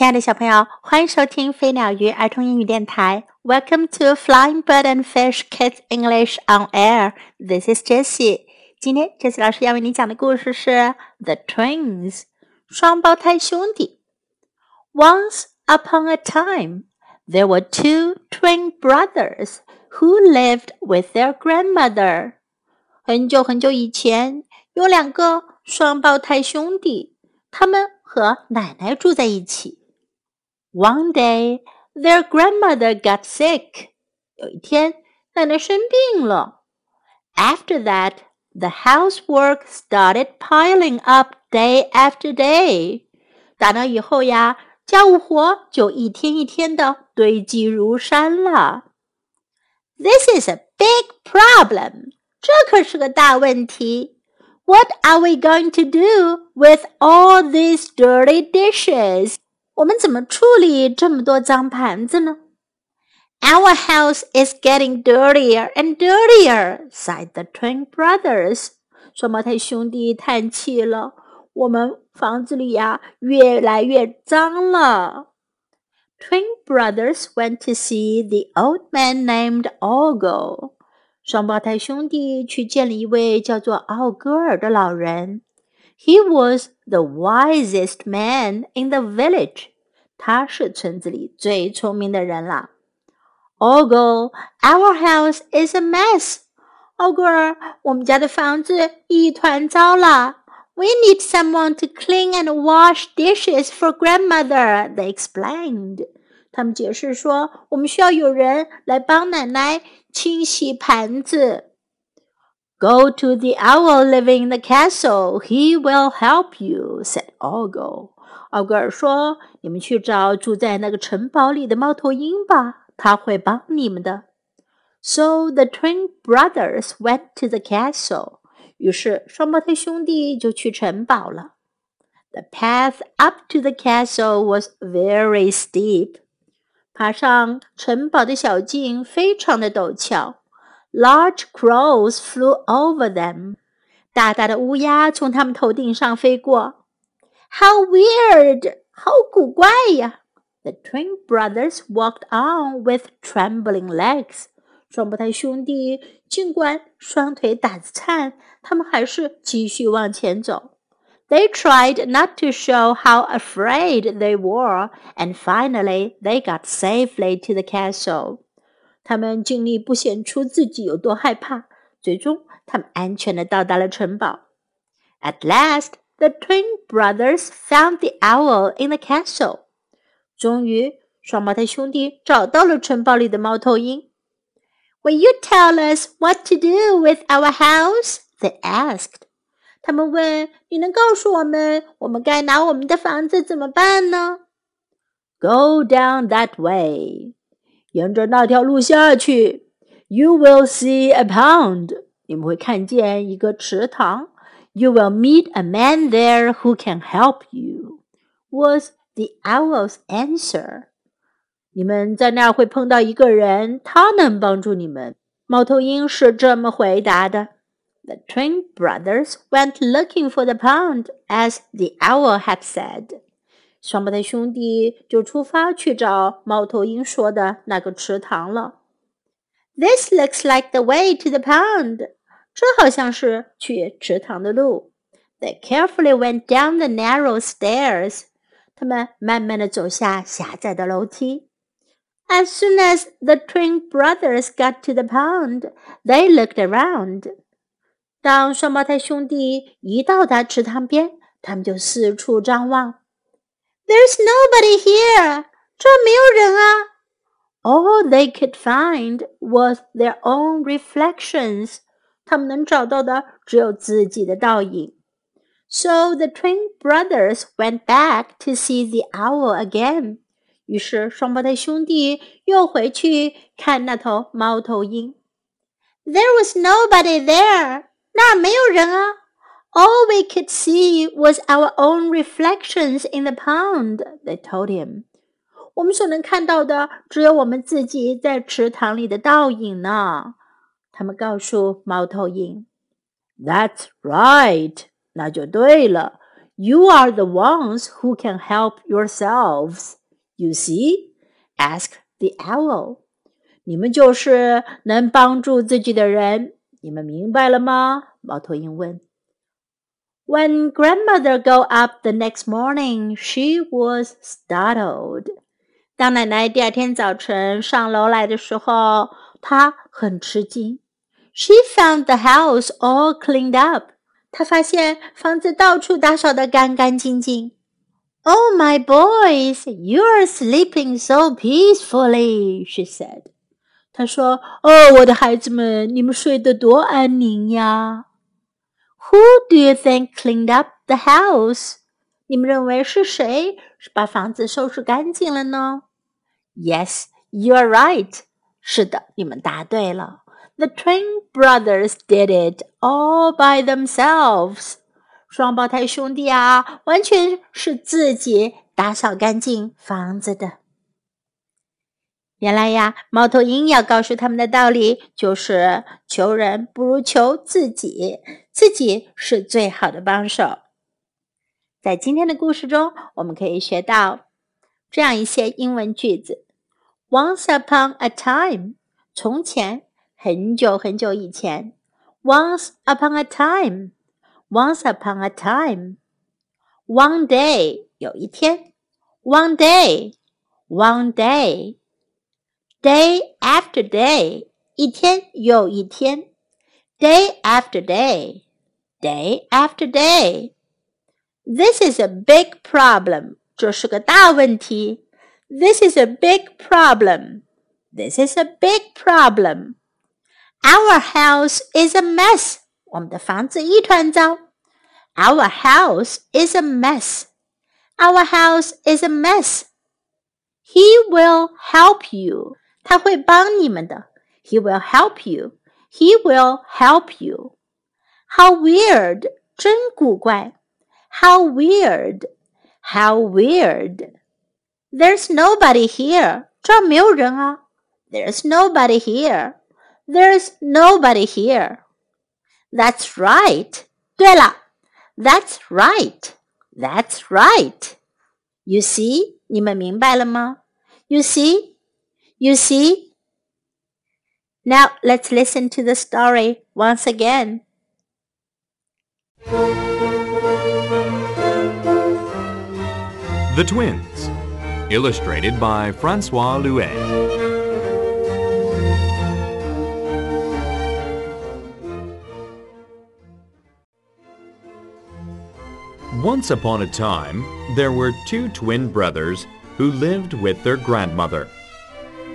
亲爱的小朋友，欢迎收听飞鸟鱼儿童英语电台。Welcome to Flying Bird and Fish Kids English on Air. This is Jessie. 今天 Jessie 老师要为你讲的故事是 The Twins 双胞胎兄弟。Once upon a time, there were two twin brothers who lived with their grandmother. 很久很久以前，有两个双胞胎兄弟，他们和奶奶住在一起。 one day, their grandmother got sick. 有一天，奶奶生病了。After that, the housework started piling up day after day. 打那以后呀，家务活就一天一天的堆积如山了。This is a big problem. 这可是个大问题。What are we going to do with all these dirty dishes? 我们怎么处理这么多脏盘子呢？Our house is getting dirtier and dirtier," sighed the twin brothers. 双胞胎兄弟叹气了。我们房子里呀，越来越脏了。Twin brothers went to see the old man named Ogo. 双胞胎兄弟去见了一位叫做奥戈尔的老人。He was the wisest man in the village. 他是村子里最聪明的人了。Ogo, our house is a mess. 奥格尔，我们家的房子一团糟了。We need someone to clean and wash dishes for grandmother. They explained. 他们解释说，我们需要有人来帮奶奶清洗盘子。Go to the owl living in the castle. He will help you," said Ogo. 奥格尔说：“你们去找住在那个城堡里的猫头鹰吧，他会帮你们的。” So the twin brothers went to the castle. 于是双胞胎兄弟就去城堡了。The path up to the castle was very steep. 爬上城堡的小径非常的陡峭。Large crows flew over them. 大大的乌鸦从他们头顶上飞过。How weird! 好古怪呀！The twin brothers walked on with trembling legs. 双胞胎兄弟尽管双腿打着颤，他们还是继续往前走。They tried not to show how afraid they were, and finally they got safely to the castle. 他们尽力不显出自己有多害怕，最终他们安全的到达了城堡。At last, the twin brothers found the owl in the castle. 终于，双胞胎兄弟找到了城堡里的猫头鹰。Will you tell us what to do with our house? They asked. 他们问：“你能告诉我们，我们该拿我们的房子怎么办呢？”Go down that way. 沿着那条路下去，You will see a pond。你们会看见一个池塘。 You will meet a man there who can help you。Was the owl's answer。你们在那儿会碰到一个人，他能帮助你们。猫头鹰是这么回答的。The twin brothers went looking for the pond, as the owl had said. 双胞胎兄弟就出发去找猫头鹰说的那个池塘了。This looks like the way to the pond。 这好像是去池塘的路。They carefully went down the narrow stairs。他们慢慢的走下狭窄的楼梯。As soon as the twin brothers got to the pond, they looked around。当双胞胎兄弟一到达池塘边，他们就四处张望。There's nobody here. 这没有人啊。All they could find was their own reflections. 他们能找到的只有自己的倒影。So the twin brothers went back to see the owl again. 于是双胞胎兄弟又回去看那头猫头鹰。There was nobody there. 那儿没有人啊。all we could see was our own reflections in the pond, they told him. 我们所能看到的只有我们自己在池塘里的倒影呢。 他们告诉猫头鹰：“That's right，那就对了。 You are the ones who can help yourselves. You see? asked the owl. 你们就是能帮助自己的人，你们明白了吗？猫头鹰问。When grandmother got up the next morning, she was startled. 当奶奶第二天早晨上楼来的时候，她很吃惊。 She found the house all cleaned up. 她发现房子到处打扫得干干净净。Oh, my boys, you're sleeping so peacefully, she said. 她说：“哦，我的孩子们，你们睡得多安宁呀。” Who do you think cleaned up the house？你们认为是谁把房子收拾干净了呢？Yes, you're right. 是的，你们答对了。 The twin brothers did it all by themselves. 双胞胎兄弟啊，完全是自己打扫干净房子的。原来呀，猫头鹰要告诉他们的道理就是求人不如求自己，自己是最好的帮手。在今天的故事中，我们可以学到这样一些英文句子：Once upon a time，从前，很久很久以前；Once upon a time。Once upon a time, one day 有一天，one day, one day, day after day 一天又一天，day after day, day after day. This is a big problem. 这是个大问题。This is a big problem. This is a big problem. Our house is a mess. 我们的房子一团糟。Our house is a mess. Our house is a mess. He will help you. 他会帮你们的。He will help you. He will help you. How weird. 真古怪。How weird. How weird. There's nobody here. 这儿没有人啊。There's nobody here. There's nobody here. That's right. 对了，That's right. That's right. You see? 你们明白了吗？You see? You see? Now let's listen to the story once again. The Twins, illustrated by Francois Louet. Once upon a time, there were two twin brothers who lived with their grandmother.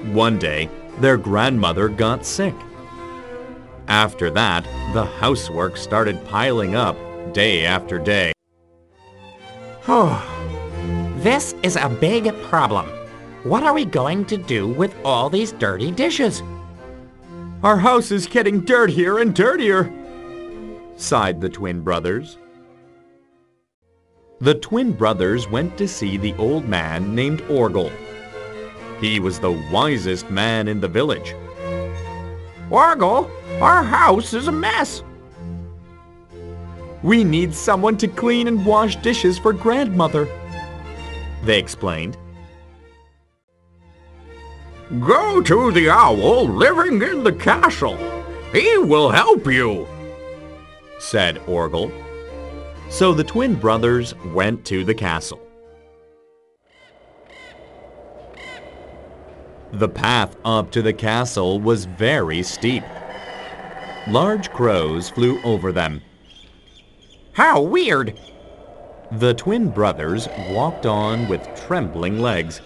One day, their grandmother got sick. After that, the housework started piling up day after day. Oh, this is a big problem. What are we going to do with all these dirty dishes? Our house is getting dirtier and dirtier, sighed the twin brothers. The twin brothers went to see the old man named Orgel. He was the wisest man in the village. Orgel, our house is a mess. We need someone to clean and wash dishes for grandmother, they explained. Go to the owl living in the castle. He will help you, said Orgel. So the twin brothers went to the castle. The path up to the castle was very steep. Large crows flew over them. How weird! The twin brothers walked on with trembling legs.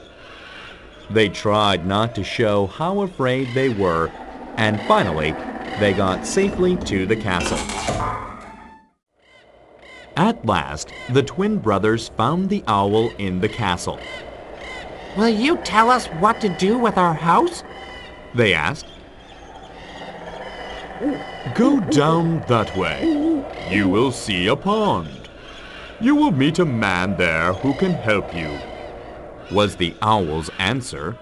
They tried not to show how afraid they were, and finally, they got safely to the castle. At last, the twin brothers found the owl in the castle. Will you tell us what to do with our house? They asked. Go down that way. You will see a pond. You will meet a man there who can help you, was the owl's answer.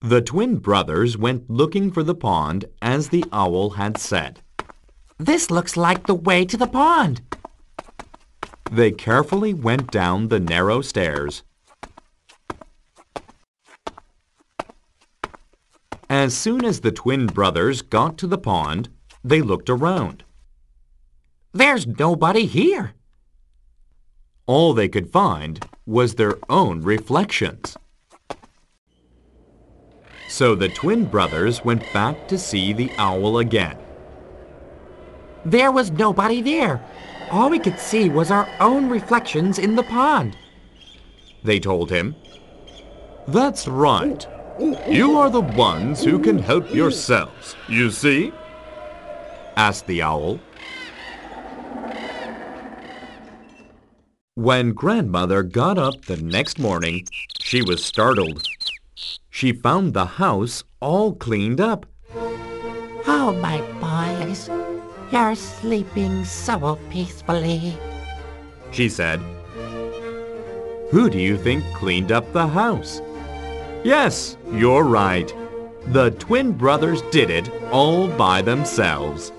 The twin brothers went looking for the pond as the owl had said. This looks like the way to the pond. They carefully went down the narrow stairs. As soon as the twin brothers got to the pond, they looked around. There's nobody here. All they could find was their own reflections. So the twin brothers went back to see the owl again. There was nobody there. All we could see was our own reflections in the pond. They told him. That's right. You are the ones who can help yourselves, you see? asked the owl. When grandmother got up the next morning, she was startled. She found the house all cleaned up. Oh, my boys, you're sleeping so peacefully, she said. Who do you think cleaned up the house? Yes, you're right. The twin brothers did it all by themselves.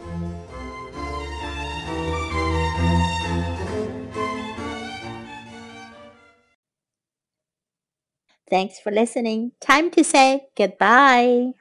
Thanks for listening. Time to say goodbye.